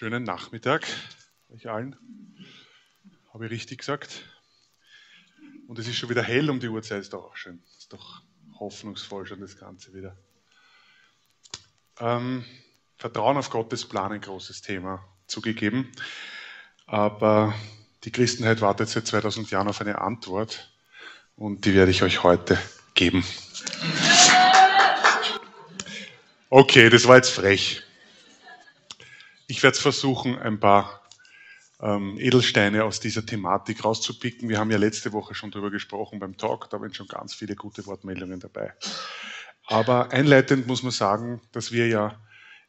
Schönen Nachmittag euch allen. Habe ich richtig gesagt? Und es ist schon wieder hell um die Uhrzeit, ist doch auch schön. Ist doch hoffnungsvoll schon das Ganze wieder. Ähm, Vertrauen auf Gottes Plan, ein großes Thema, zugegeben. Aber die Christenheit wartet seit 2000 Jahren auf eine Antwort und die werde ich euch heute geben. Okay, das war jetzt frech. Ich werde versuchen, ein paar ähm, Edelsteine aus dieser Thematik rauszupicken. Wir haben ja letzte Woche schon darüber gesprochen beim Talk, da waren schon ganz viele gute Wortmeldungen dabei. Aber einleitend muss man sagen, dass wir ja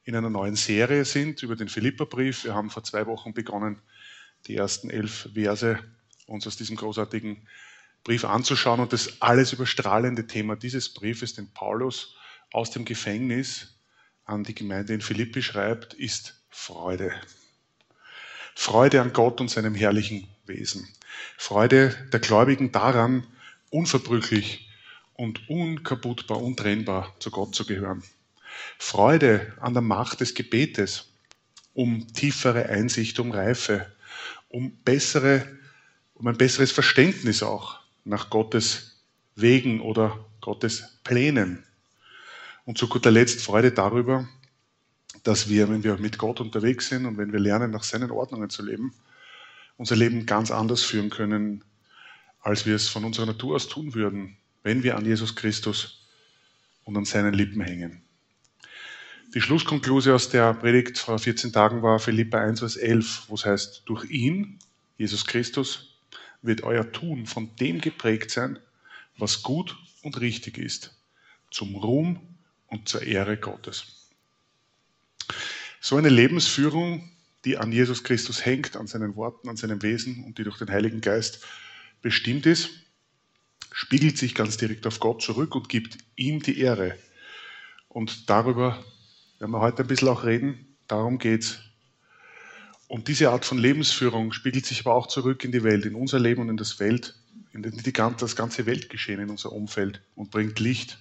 in einer neuen Serie sind über den Philipperbrief. Wir haben vor zwei Wochen begonnen, die ersten elf Verse uns aus diesem großartigen Brief anzuschauen und das alles überstrahlende Thema dieses Briefes, den Paulus aus dem Gefängnis an die Gemeinde in Philippi schreibt, ist Freude. Freude an Gott und seinem herrlichen Wesen. Freude der Gläubigen daran, unverbrüchlich und unkaputtbar, untrennbar zu Gott zu gehören. Freude an der Macht des Gebetes, um tiefere Einsicht, um Reife, um bessere, um ein besseres Verständnis auch nach Gottes Wegen oder Gottes Plänen. Und zu guter Letzt Freude darüber, dass wir, wenn wir mit Gott unterwegs sind und wenn wir lernen, nach seinen Ordnungen zu leben, unser Leben ganz anders führen können, als wir es von unserer Natur aus tun würden, wenn wir an Jesus Christus und an seinen Lippen hängen. Die Schlusskonklusion aus der Predigt vor 14 Tagen war Philippa 1, Vers 11, wo es heißt, durch ihn, Jesus Christus, wird euer Tun von dem geprägt sein, was gut und richtig ist, zum Ruhm und zur Ehre Gottes. So eine Lebensführung, die an Jesus Christus hängt, an seinen Worten, an seinem Wesen und die durch den Heiligen Geist bestimmt ist, spiegelt sich ganz direkt auf Gott zurück und gibt ihm die Ehre. Und darüber werden wir heute ein bisschen auch reden. Darum geht's. Und diese Art von Lebensführung spiegelt sich aber auch zurück in die Welt, in unser Leben und in das Welt, in das ganze Weltgeschehen in unser Umfeld und bringt Licht,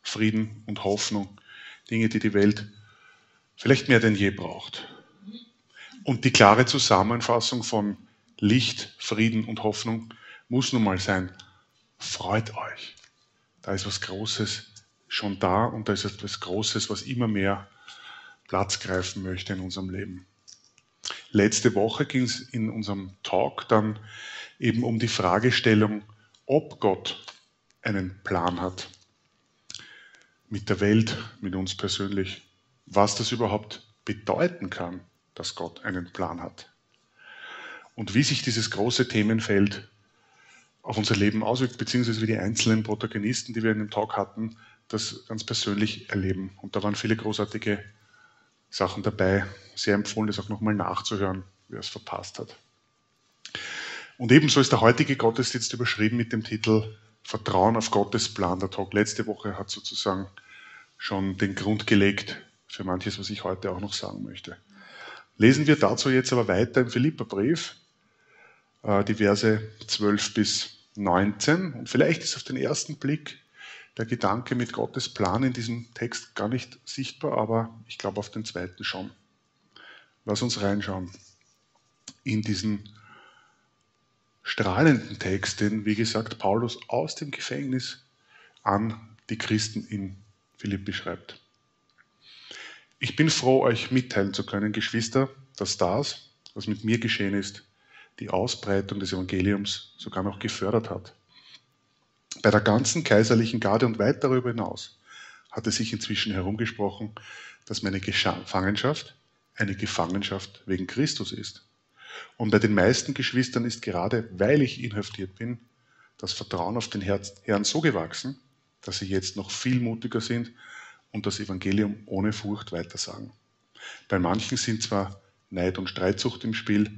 Frieden und Hoffnung. Dinge, die die Welt vielleicht mehr denn je braucht. Und die klare Zusammenfassung von Licht, Frieden und Hoffnung muss nun mal sein, freut euch. Da ist was Großes schon da und da ist etwas Großes, was immer mehr Platz greifen möchte in unserem Leben. Letzte Woche ging es in unserem Talk dann eben um die Fragestellung, ob Gott einen Plan hat mit der Welt, mit uns persönlich was das überhaupt bedeuten kann, dass Gott einen Plan hat. Und wie sich dieses große Themenfeld auf unser Leben auswirkt, beziehungsweise wie die einzelnen Protagonisten, die wir in dem Talk hatten, das ganz persönlich erleben. Und da waren viele großartige Sachen dabei. Sehr empfohlen, das auch nochmal nachzuhören, wer es verpasst hat. Und ebenso ist der heutige Gottesdienst überschrieben mit dem Titel Vertrauen auf Gottes Plan. Der Talk letzte Woche hat sozusagen schon den Grund gelegt für manches, was ich heute auch noch sagen möchte. Lesen wir dazu jetzt aber weiter im Philipperbrief, äh, die Verse 12 bis 19. Und vielleicht ist auf den ersten Blick der Gedanke mit Gottes Plan in diesem Text gar nicht sichtbar, aber ich glaube auf den zweiten schon. Lass uns reinschauen in diesen strahlenden Text, den, wie gesagt, Paulus aus dem Gefängnis an die Christen in Philippi schreibt. Ich bin froh, euch mitteilen zu können, Geschwister, dass das, was mit mir geschehen ist, die Ausbreitung des Evangeliums sogar noch gefördert hat. Bei der ganzen kaiserlichen Garde und weit darüber hinaus hat es sich inzwischen herumgesprochen, dass meine Gefangenschaft eine Gefangenschaft wegen Christus ist. Und bei den meisten Geschwistern ist gerade, weil ich inhaftiert bin, das Vertrauen auf den Herrn so gewachsen, dass sie jetzt noch viel mutiger sind und das Evangelium ohne Furcht weitersagen. Bei manchen sind zwar Neid und Streitsucht im Spiel,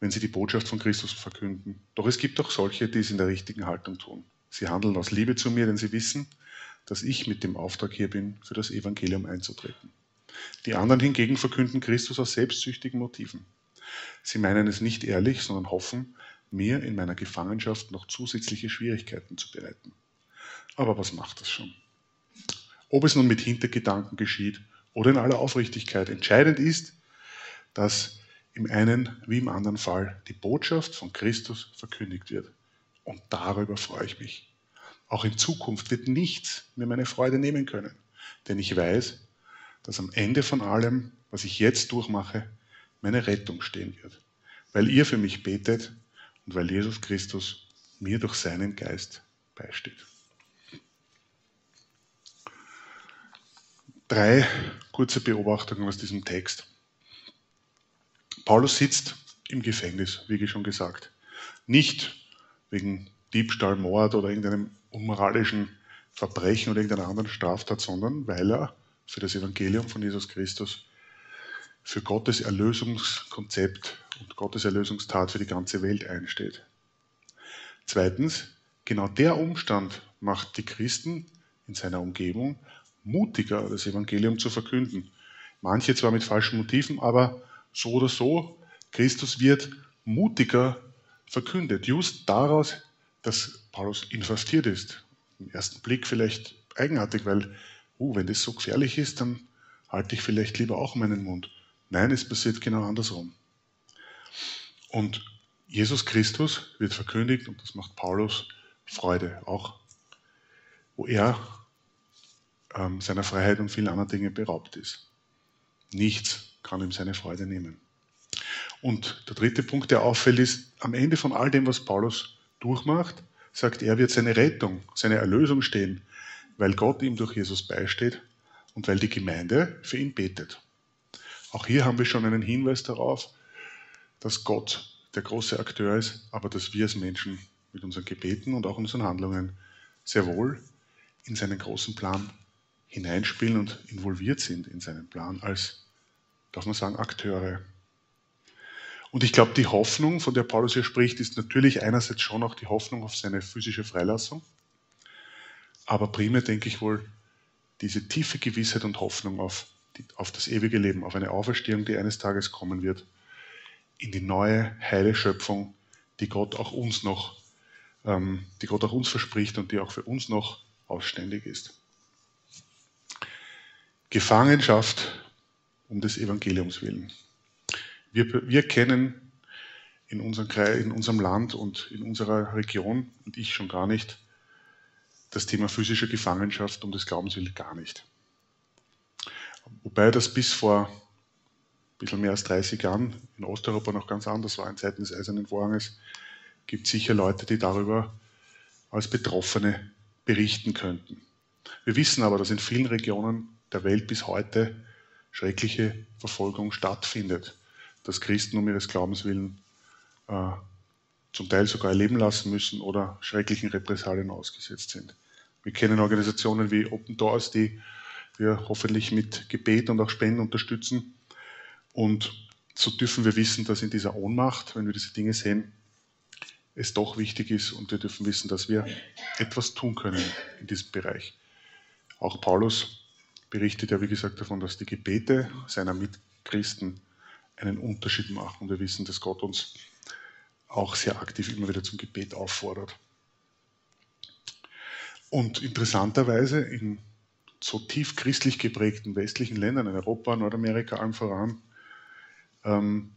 wenn sie die Botschaft von Christus verkünden. Doch es gibt auch solche, die es in der richtigen Haltung tun. Sie handeln aus Liebe zu mir, denn sie wissen, dass ich mit dem Auftrag hier bin, für das Evangelium einzutreten. Die anderen hingegen verkünden Christus aus selbstsüchtigen Motiven. Sie meinen es nicht ehrlich, sondern hoffen, mir in meiner Gefangenschaft noch zusätzliche Schwierigkeiten zu bereiten. Aber was macht das schon? Ob es nun mit Hintergedanken geschieht oder in aller Aufrichtigkeit. Entscheidend ist, dass im einen wie im anderen Fall die Botschaft von Christus verkündigt wird. Und darüber freue ich mich. Auch in Zukunft wird nichts mir meine Freude nehmen können, denn ich weiß, dass am Ende von allem, was ich jetzt durchmache, meine Rettung stehen wird, weil ihr für mich betet und weil Jesus Christus mir durch seinen Geist beisteht. Drei kurze Beobachtungen aus diesem Text. Paulus sitzt im Gefängnis, wie schon gesagt. Nicht wegen Diebstahl, Mord oder irgendeinem unmoralischen Verbrechen oder irgendeiner anderen Straftat, sondern weil er für das Evangelium von Jesus Christus, für Gottes Erlösungskonzept und Gottes Erlösungstat für die ganze Welt einsteht. Zweitens, genau der Umstand macht die Christen in seiner Umgebung mutiger, das Evangelium zu verkünden. Manche zwar mit falschen Motiven, aber so oder so, Christus wird mutiger verkündet. Just daraus, dass Paulus infastiert ist. Im ersten Blick vielleicht eigenartig, weil, uh, wenn das so gefährlich ist, dann halte ich vielleicht lieber auch meinen Mund. Nein, es passiert genau andersrum. Und Jesus Christus wird verkündigt und das macht Paulus Freude, auch wo er ähm, seiner Freiheit und vielen anderen Dingen beraubt ist. Nichts kann ihm seine Freude nehmen. Und der dritte Punkt, der auffällt, ist, am Ende von all dem, was Paulus durchmacht, sagt er, wird seine Rettung, seine Erlösung stehen, weil Gott ihm durch Jesus beisteht und weil die Gemeinde für ihn betet. Auch hier haben wir schon einen Hinweis darauf, dass Gott der große Akteur ist, aber dass wir als Menschen mit unseren Gebeten und auch unseren Handlungen sehr wohl in seinen großen Plan hineinspielen und involviert sind in seinen Plan als darf man sagen, Akteure. Und ich glaube, die Hoffnung, von der Paulus hier spricht, ist natürlich einerseits schon auch die Hoffnung auf seine physische Freilassung, aber primär denke ich wohl diese tiefe Gewissheit und Hoffnung auf, die, auf das ewige Leben, auf eine Auferstehung, die eines Tages kommen wird, in die neue, heile Schöpfung, die Gott auch uns noch, ähm, die Gott auch uns verspricht und die auch für uns noch ausständig ist. Gefangenschaft um des Evangeliums willen. Wir, wir kennen in unserem, Kreis, in unserem Land und in unserer Region, und ich schon gar nicht, das Thema physische Gefangenschaft um des Glaubens willen gar nicht. Wobei das bis vor ein bisschen mehr als 30 Jahren in Osteuropa noch ganz anders war, in Zeiten des Eisernen Vorhanges, gibt sicher Leute, die darüber als Betroffene berichten könnten. Wir wissen aber, dass in vielen Regionen der Welt bis heute schreckliche Verfolgung stattfindet, dass Christen um ihres Glaubens willen äh, zum Teil sogar erleben lassen müssen oder schrecklichen Repressalien ausgesetzt sind. Wir kennen Organisationen wie Open Doors, die wir hoffentlich mit Gebet und auch Spenden unterstützen. Und so dürfen wir wissen, dass in dieser Ohnmacht, wenn wir diese Dinge sehen, es doch wichtig ist und wir dürfen wissen, dass wir etwas tun können in diesem Bereich. Auch Paulus berichtet ja, wie gesagt, davon, dass die Gebete seiner Mitchristen einen Unterschied machen. Und wir wissen, dass Gott uns auch sehr aktiv immer wieder zum Gebet auffordert. Und interessanterweise in so tief christlich geprägten westlichen Ländern, in Europa, Nordamerika allem voran, ähm,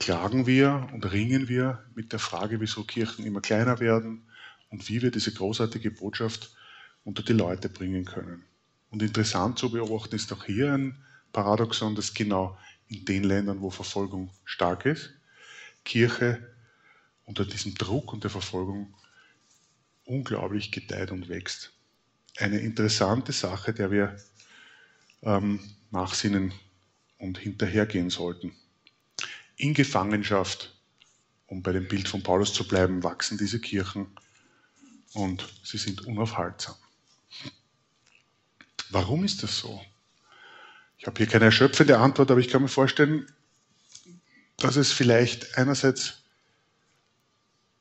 klagen wir und ringen wir mit der Frage, wieso Kirchen immer kleiner werden und wie wir diese großartige Botschaft unter die Leute bringen können. Und interessant zu beobachten ist auch hier ein Paradoxon, dass genau in den Ländern, wo Verfolgung stark ist, Kirche unter diesem Druck und der Verfolgung unglaublich gedeiht und wächst. Eine interessante Sache, der wir ähm, nachsinnen und hinterhergehen sollten. In Gefangenschaft, um bei dem Bild von Paulus zu bleiben, wachsen diese Kirchen und sie sind unaufhaltsam. Warum ist das so? Ich habe hier keine erschöpfende Antwort, aber ich kann mir vorstellen, dass es vielleicht einerseits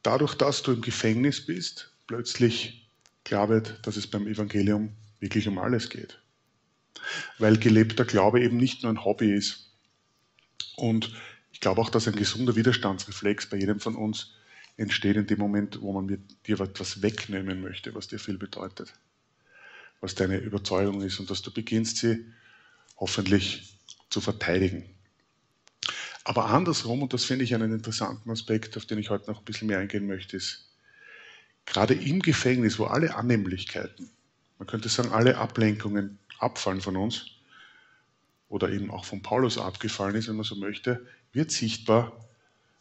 dadurch, dass du im Gefängnis bist, plötzlich klar wird, dass es beim Evangelium wirklich um alles geht. Weil gelebter Glaube eben nicht nur ein Hobby ist. Und ich glaube auch, dass ein gesunder Widerstandsreflex bei jedem von uns entsteht in dem Moment, wo man dir etwas wegnehmen möchte, was dir viel bedeutet was deine Überzeugung ist und dass du beginnst, sie hoffentlich zu verteidigen. Aber andersrum, und das finde ich einen interessanten Aspekt, auf den ich heute noch ein bisschen mehr eingehen möchte, ist, gerade im Gefängnis, wo alle Annehmlichkeiten, man könnte sagen, alle Ablenkungen abfallen von uns, oder eben auch von Paulus abgefallen ist, wenn man so möchte, wird sichtbar,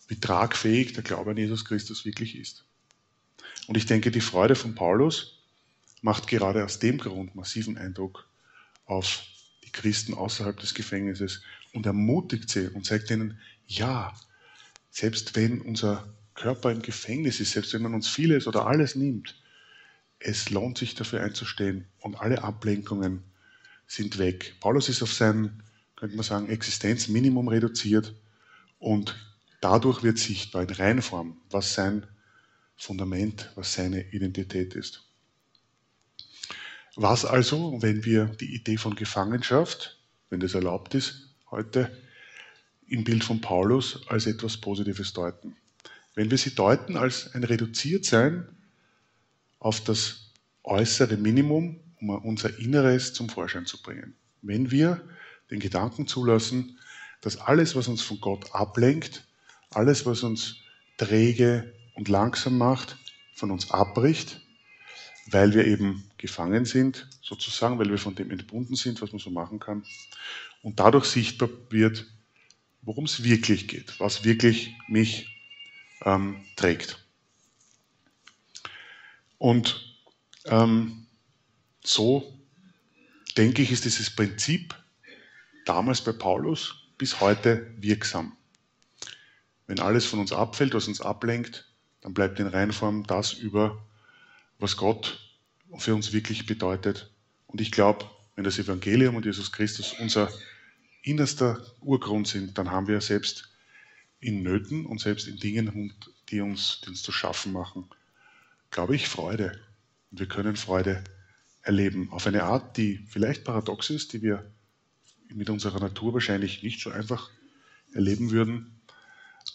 wie tragfähig der Glaube an Jesus Christus wirklich ist. Und ich denke, die Freude von Paulus macht gerade aus dem Grund massiven Eindruck auf die Christen außerhalb des Gefängnisses und ermutigt sie und zeigt ihnen, ja, selbst wenn unser Körper im Gefängnis ist, selbst wenn man uns vieles oder alles nimmt, es lohnt sich dafür einzustehen und alle Ablenkungen sind weg. Paulus ist auf sein, könnte man sagen, Existenzminimum reduziert und dadurch wird sichtbar in Reinform, was sein Fundament, was seine Identität ist. Was also, wenn wir die Idee von Gefangenschaft, wenn das erlaubt ist, heute im Bild von Paulus als etwas Positives deuten? Wenn wir sie deuten als ein Reduziertsein auf das äußere Minimum, um unser Inneres zum Vorschein zu bringen. Wenn wir den Gedanken zulassen, dass alles, was uns von Gott ablenkt, alles, was uns träge und langsam macht, von uns abbricht, weil wir eben gefangen sind, sozusagen, weil wir von dem entbunden sind, was man so machen kann, und dadurch sichtbar wird, worum es wirklich geht, was wirklich mich ähm, trägt. Und ähm, so denke ich, ist dieses Prinzip damals bei Paulus bis heute wirksam. Wenn alles von uns abfällt, was uns ablenkt, dann bleibt in Reinform das über, was Gott für uns wirklich bedeutet. Und ich glaube, wenn das Evangelium und Jesus Christus unser innerster Urgrund sind, dann haben wir selbst in Nöten und selbst in Dingen, die uns, die uns zu schaffen machen, glaube ich, Freude. Und wir können Freude erleben auf eine Art, die vielleicht paradox ist, die wir mit unserer Natur wahrscheinlich nicht so einfach erleben würden,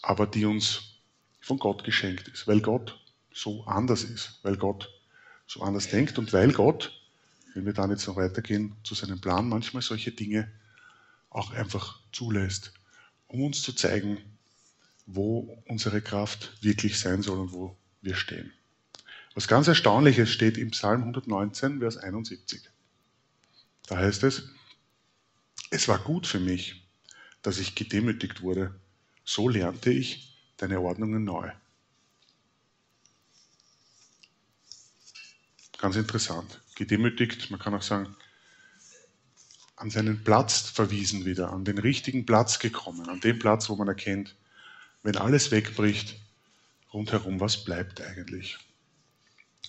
aber die uns von Gott geschenkt ist, weil Gott so anders ist, weil Gott so anders denkt und weil Gott, wenn wir dann jetzt noch weitergehen zu seinem Plan, manchmal solche Dinge auch einfach zulässt, um uns zu zeigen, wo unsere Kraft wirklich sein soll und wo wir stehen. Was ganz Erstaunliches steht im Psalm 119, Vers 71. Da heißt es, es war gut für mich, dass ich gedemütigt wurde. So lernte ich deine Ordnungen neu. Ganz interessant. Gedemütigt, man kann auch sagen, an seinen Platz verwiesen wieder, an den richtigen Platz gekommen, an den Platz, wo man erkennt, wenn alles wegbricht, rundherum, was bleibt eigentlich?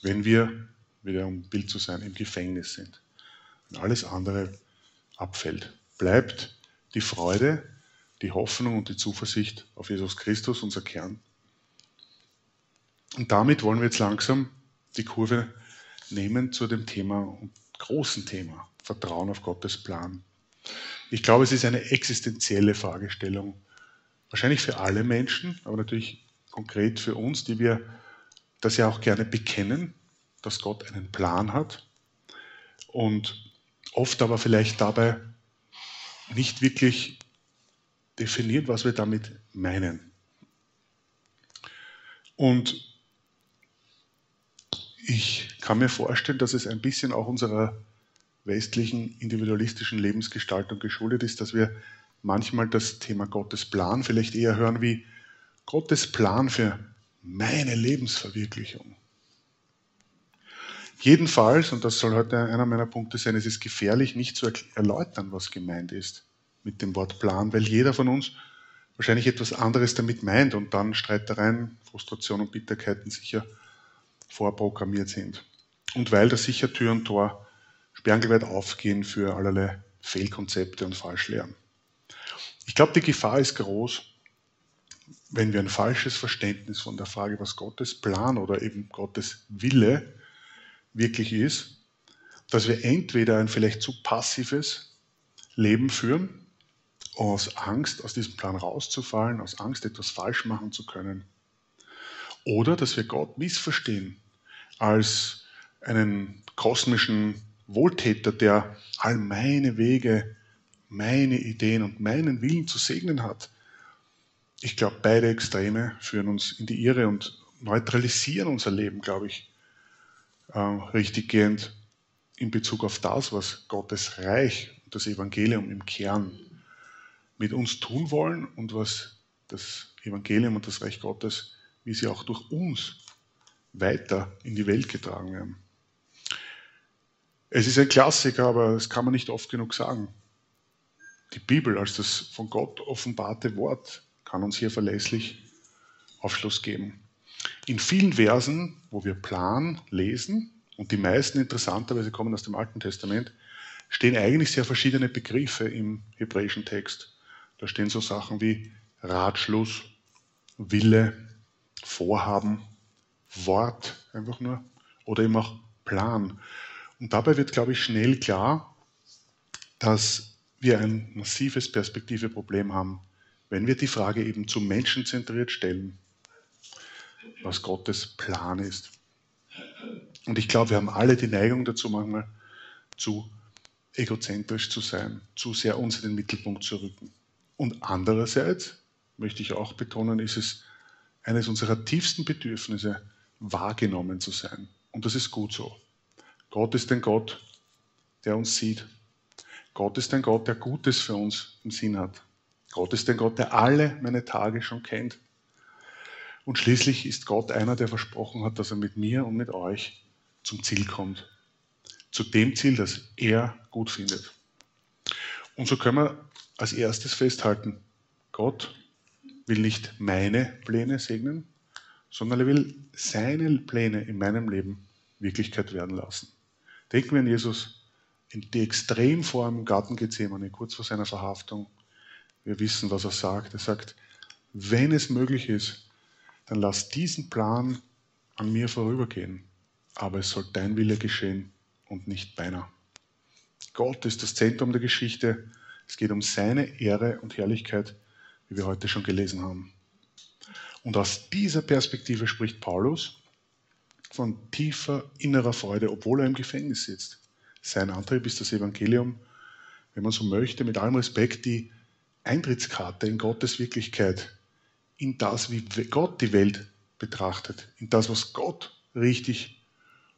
Wenn wir, wieder um Bild zu sein, im Gefängnis sind, wenn alles andere abfällt, bleibt die Freude, die Hoffnung und die Zuversicht auf Jesus Christus, unser Kern. Und damit wollen wir jetzt langsam die Kurve nehmen zu dem Thema, großen Thema, Vertrauen auf Gottes Plan. Ich glaube, es ist eine existenzielle Fragestellung, wahrscheinlich für alle Menschen, aber natürlich konkret für uns, die wir das ja auch gerne bekennen, dass Gott einen Plan hat und oft aber vielleicht dabei nicht wirklich definieren, was wir damit meinen. Und ich kann mir vorstellen, dass es ein bisschen auch unserer westlichen individualistischen Lebensgestaltung geschuldet ist, dass wir manchmal das Thema Gottes Plan vielleicht eher hören wie Gottes Plan für meine Lebensverwirklichung. Jedenfalls, und das soll heute einer meiner Punkte sein, es ist gefährlich, nicht zu erläutern, was gemeint ist mit dem Wort Plan, weil jeder von uns wahrscheinlich etwas anderes damit meint und dann Streitereien, Frustration und Bitterkeiten sicher vorprogrammiert sind. Und weil da sicher Tür und Tor sperrangelweit aufgehen für allerlei Fehlkonzepte und Falschlehren. Ich glaube, die Gefahr ist groß, wenn wir ein falsches Verständnis von der Frage, was Gottes Plan oder eben Gottes Wille wirklich ist, dass wir entweder ein vielleicht zu passives Leben führen, aus Angst, aus diesem Plan rauszufallen, aus Angst, etwas falsch machen zu können, oder dass wir Gott missverstehen als einen kosmischen Wohltäter, der all meine Wege, meine Ideen und meinen Willen zu segnen hat. ich glaube, beide Extreme führen uns in die Irre und neutralisieren unser Leben, glaube ich, äh, richtiggehend in Bezug auf das, was Gottes Reich und das Evangelium im Kern mit uns tun wollen und was das Evangelium und das Reich Gottes, wie sie auch durch uns weiter in die Welt getragen werden. Es ist ein Klassiker, aber das kann man nicht oft genug sagen. Die Bibel als das von Gott offenbarte Wort kann uns hier verlässlich Aufschluss geben. In vielen Versen, wo wir Plan lesen, und die meisten interessanterweise kommen aus dem Alten Testament, stehen eigentlich sehr verschiedene Begriffe im hebräischen Text. Da stehen so Sachen wie Ratschluss, Wille, Vorhaben, Wort, einfach nur, oder eben auch Plan. Und dabei wird, glaube ich, schnell klar, dass wir ein massives Perspektiveproblem haben, wenn wir die Frage eben zu menschenzentriert stellen, was Gottes Plan ist. Und ich glaube, wir haben alle die Neigung dazu, manchmal zu egozentrisch zu sein, zu sehr uns in den Mittelpunkt zu rücken. Und andererseits, möchte ich auch betonen, ist es eines unserer tiefsten Bedürfnisse, wahrgenommen zu sein. Und das ist gut so. Gott ist ein Gott, der uns sieht. Gott ist ein Gott, der Gutes für uns im Sinn hat. Gott ist ein Gott, der alle meine Tage schon kennt. Und schließlich ist Gott einer, der versprochen hat, dass er mit mir und mit euch zum Ziel kommt. Zu dem Ziel, das er gut findet. Und so können wir als erstes festhalten, Gott will nicht meine Pläne segnen, sondern er will seine Pläne in meinem Leben Wirklichkeit werden lassen. Denken wir an Jesus in die Extremform im Garten Gethsemane, kurz vor seiner Verhaftung. Wir wissen, was er sagt. Er sagt, wenn es möglich ist, dann lass diesen Plan an mir vorübergehen. Aber es soll dein Wille geschehen und nicht meiner. Gott ist das Zentrum der Geschichte. Es geht um seine Ehre und Herrlichkeit, wie wir heute schon gelesen haben. Und aus dieser Perspektive spricht Paulus von tiefer innerer Freude, obwohl er im Gefängnis sitzt. Sein Antrieb ist das Evangelium, wenn man so möchte, mit allem Respekt die Eintrittskarte in Gottes Wirklichkeit, in das, wie Gott die Welt betrachtet, in das, was Gott richtig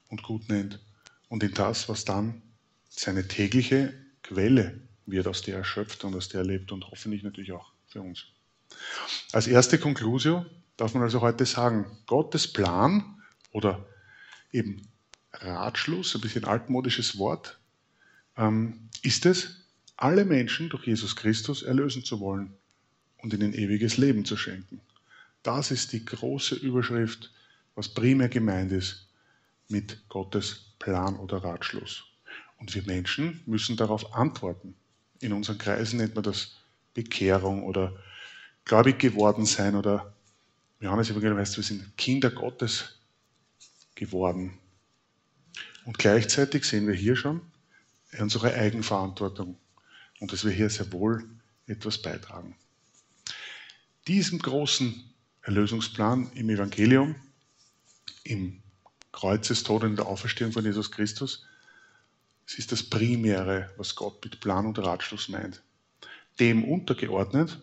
und gut nennt und in das, was dann seine tägliche Quelle wird, aus der er schöpft und aus der er lebt und hoffentlich natürlich auch für uns. Als erste Konklusio darf man also heute sagen, Gottes Plan oder eben Ratschluss, ein bisschen altmodisches Wort, ähm, ist es, alle Menschen durch Jesus Christus erlösen zu wollen und ihnen ewiges Leben zu schenken. Das ist die große Überschrift, was primär gemeint ist mit Gottes Plan oder Ratschluss. Und wir Menschen müssen darauf antworten. In unseren Kreisen nennt man das Bekehrung oder gläubig geworden sein oder Johannes Evangelium heißt, wir sind Kinder Gottes geworden. Und gleichzeitig sehen wir hier schon unsere Eigenverantwortung und dass wir hier sehr wohl etwas beitragen. Diesem großen Erlösungsplan im Evangelium, im Kreuzestod und der Auferstehung von Jesus Christus, es ist das Primäre, was Gott mit Plan und Ratschluss meint. Dem untergeordnet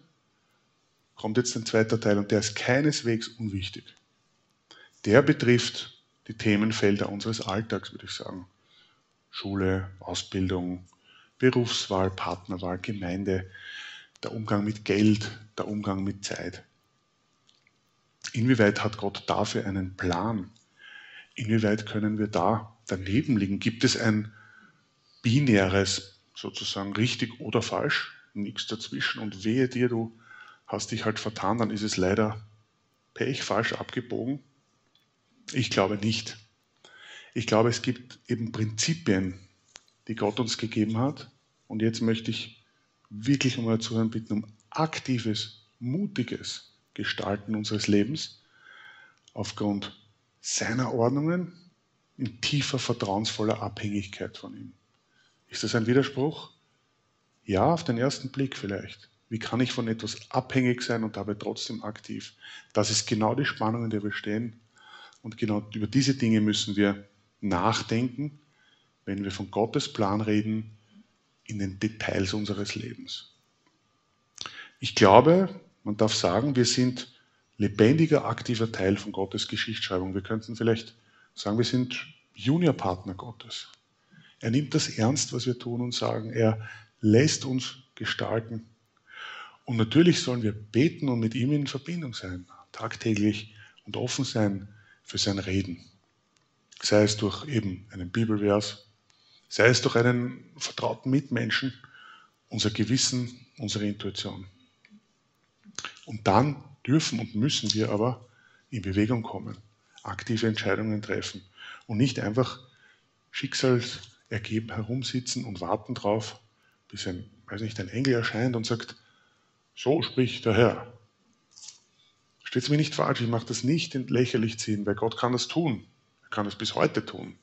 kommt jetzt ein zweiter Teil und der ist keineswegs unwichtig. Der betrifft die Themenfelder unseres Alltags, würde ich sagen. Schule, Ausbildung, Berufswahl, Partnerwahl, Gemeinde, der Umgang mit Geld, der Umgang mit Zeit. Inwieweit hat Gott dafür einen Plan? Inwieweit können wir da daneben liegen? Gibt es ein binäres, sozusagen richtig oder falsch, nichts dazwischen und wehe dir, du hast dich halt vertan, dann ist es leider Pech, falsch abgebogen? Ich glaube nicht. Ich glaube, es gibt eben Prinzipien, die Gott uns gegeben hat. Und jetzt möchte ich wirklich euer Zuhören bitten, um aktives, mutiges Gestalten unseres Lebens aufgrund seiner Ordnungen in tiefer, vertrauensvoller Abhängigkeit von ihm. Ist das ein Widerspruch? Ja, auf den ersten Blick vielleicht. Wie kann ich von etwas abhängig sein und dabei trotzdem aktiv? Das ist genau die Spannung, in der wir stehen. Und genau über diese Dinge müssen wir nachdenken, wenn wir von Gottes Plan reden, in den Details unseres Lebens. Ich glaube, Man darf sagen, wir sind lebendiger, aktiver Teil von Gottes Geschichtsschreibung. Wir könnten vielleicht sagen, wir sind Juniorpartner Gottes. Er nimmt das ernst, was wir tun und sagen. Er lässt uns gestalten. Und natürlich sollen wir beten und mit ihm in Verbindung sein, tagtäglich und offen sein für sein Reden. Sei es durch eben einen Bibelvers, sei es durch einen vertrauten Mitmenschen, unser Gewissen, unsere Intuition. Und dann dürfen und müssen wir aber in Bewegung kommen, aktive Entscheidungen treffen und nicht einfach schicksalsergeben herumsitzen und warten drauf, bis ein, weiß nicht, ein Engel erscheint und sagt, so spricht der Herr. Steht mir nicht falsch, ich mache das nicht in lächerlich ziehen, weil Gott kann das tun. Er kann es bis heute tun.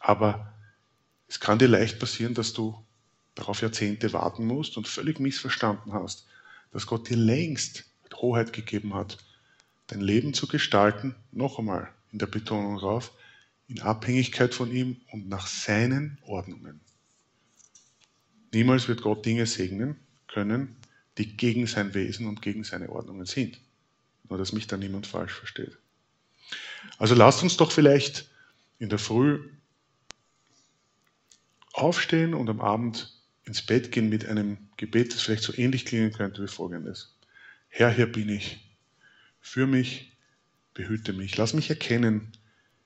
Aber es kann dir leicht passieren, dass du darauf Jahrzehnte warten musst und völlig missverstanden hast, dass Gott dir längst Hoheit gegeben hat, dein Leben zu gestalten, noch einmal in der Betonung drauf, in Abhängigkeit von ihm und nach seinen Ordnungen. Niemals wird Gott Dinge segnen können, die gegen sein Wesen und gegen seine Ordnungen sind. Nur dass mich da niemand falsch versteht. Also lasst uns doch vielleicht in der Früh aufstehen und am Abend ins Bett gehen mit einem Gebet, das vielleicht so ähnlich klingen könnte wie folgendes. Herr, hier bin ich. Für mich, behüte mich. Lass mich erkennen,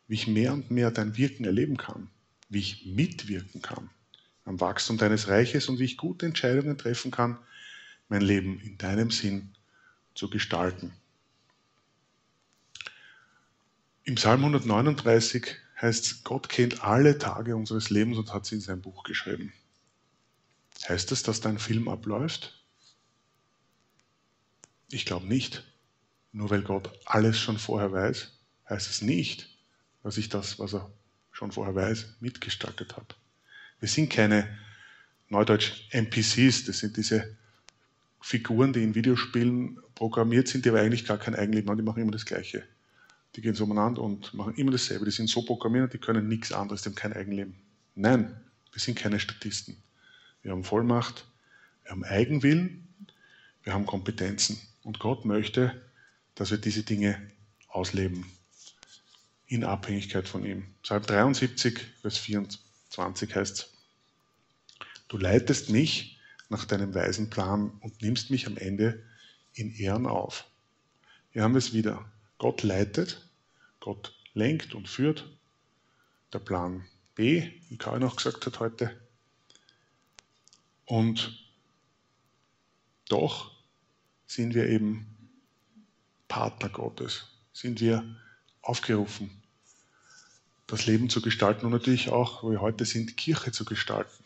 wie ich mehr und mehr dein Wirken erleben kann, wie ich mitwirken kann am Wachstum deines Reiches und wie ich gute Entscheidungen treffen kann, mein Leben in deinem Sinn zu gestalten. Im Psalm 139 heißt es, Gott kennt alle Tage unseres Lebens und hat sie in sein Buch geschrieben. Heißt es, dass dein Film abläuft? Ich glaube nicht. Nur weil Gott alles schon vorher weiß, heißt es nicht, dass ich das, was er schon vorher weiß, mitgestaltet habe. Wir sind keine Neudeutsch NPCs, das sind diese Figuren, die in Videospielen programmiert sind, die aber eigentlich gar kein Eigenleben haben, die machen immer das Gleiche. Die gehen so umeinander und machen immer dasselbe. Die sind so programmiert die können nichts anderes, die haben kein Eigenleben. Nein, wir sind keine Statisten. Wir haben Vollmacht, wir haben Eigenwillen, wir haben Kompetenzen. Und Gott möchte, dass wir diese Dinge ausleben. In Abhängigkeit von ihm. Psalm 73, Vers 24 heißt es, Du leitest mich nach deinem weisen Plan und nimmst mich am Ende in Ehren auf. Hier haben wir es wieder. Gott leitet, Gott lenkt und führt. Der Plan B, wie Kai noch gesagt hat heute. Und doch sind wir eben Partner Gottes, sind wir aufgerufen, das Leben zu gestalten und natürlich auch, wo wir heute sind, Kirche zu gestalten.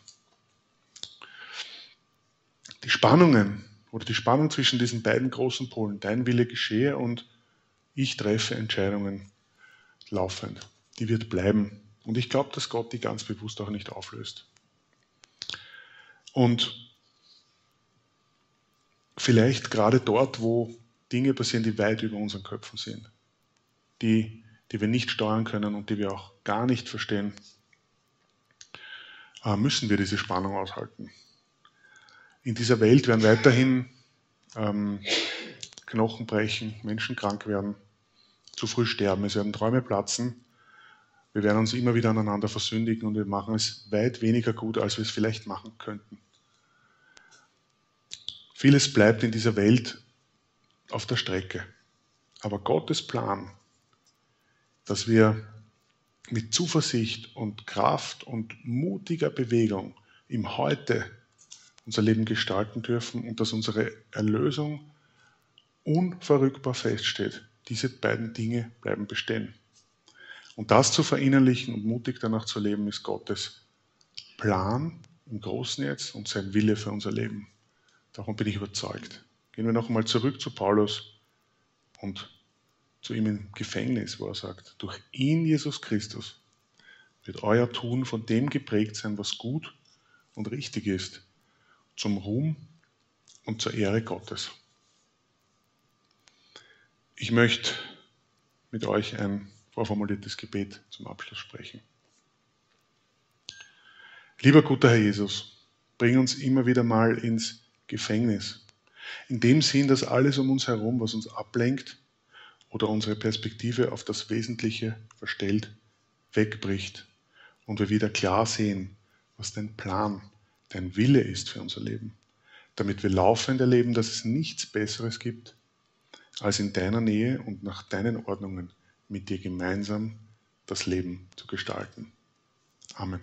Die Spannungen oder die Spannung zwischen diesen beiden großen Polen, dein Wille geschehe und ich treffe Entscheidungen laufend, die wird bleiben. Und ich glaube, dass Gott die ganz bewusst auch nicht auflöst. Und vielleicht gerade dort, wo Dinge passieren, die weit über unseren Köpfen sind, die, die wir nicht steuern können und die wir auch gar nicht verstehen, äh, müssen wir diese Spannung aushalten. In dieser Welt werden weiterhin ähm, Knochen brechen, Menschen krank werden, zu früh sterben, es werden Träume platzen, wir werden uns immer wieder aneinander versündigen und wir machen es weit weniger gut, als wir es vielleicht machen könnten. Vieles bleibt in dieser Welt auf der Strecke. Aber Gottes Plan, dass wir mit Zuversicht und Kraft und mutiger Bewegung im Heute unser Leben gestalten dürfen und dass unsere Erlösung unverrückbar feststeht. Diese beiden Dinge bleiben bestehen. Und das zu verinnerlichen und mutig danach zu leben, ist Gottes Plan im Großen jetzt und sein Wille für unser Leben. Davon bin ich überzeugt. Gehen wir noch einmal zurück zu Paulus und zu ihm im Gefängnis, wo er sagt, durch ihn, Jesus Christus, wird euer Tun von dem geprägt sein, was gut und richtig ist, zum Ruhm und zur Ehre Gottes. Ich möchte mit euch ein vorformuliertes Gebet zum Abschluss sprechen. Lieber guter Herr Jesus, bring uns immer wieder mal ins Gefängnis. In dem Sinn, dass alles um uns herum, was uns ablenkt oder unsere Perspektive auf das Wesentliche verstellt, wegbricht und wir wieder klar sehen, was dein Plan, dein Wille ist für unser Leben, damit wir laufend erleben, dass es nichts Besseres gibt, als in deiner Nähe und nach deinen Ordnungen mit dir gemeinsam das Leben zu gestalten. Amen.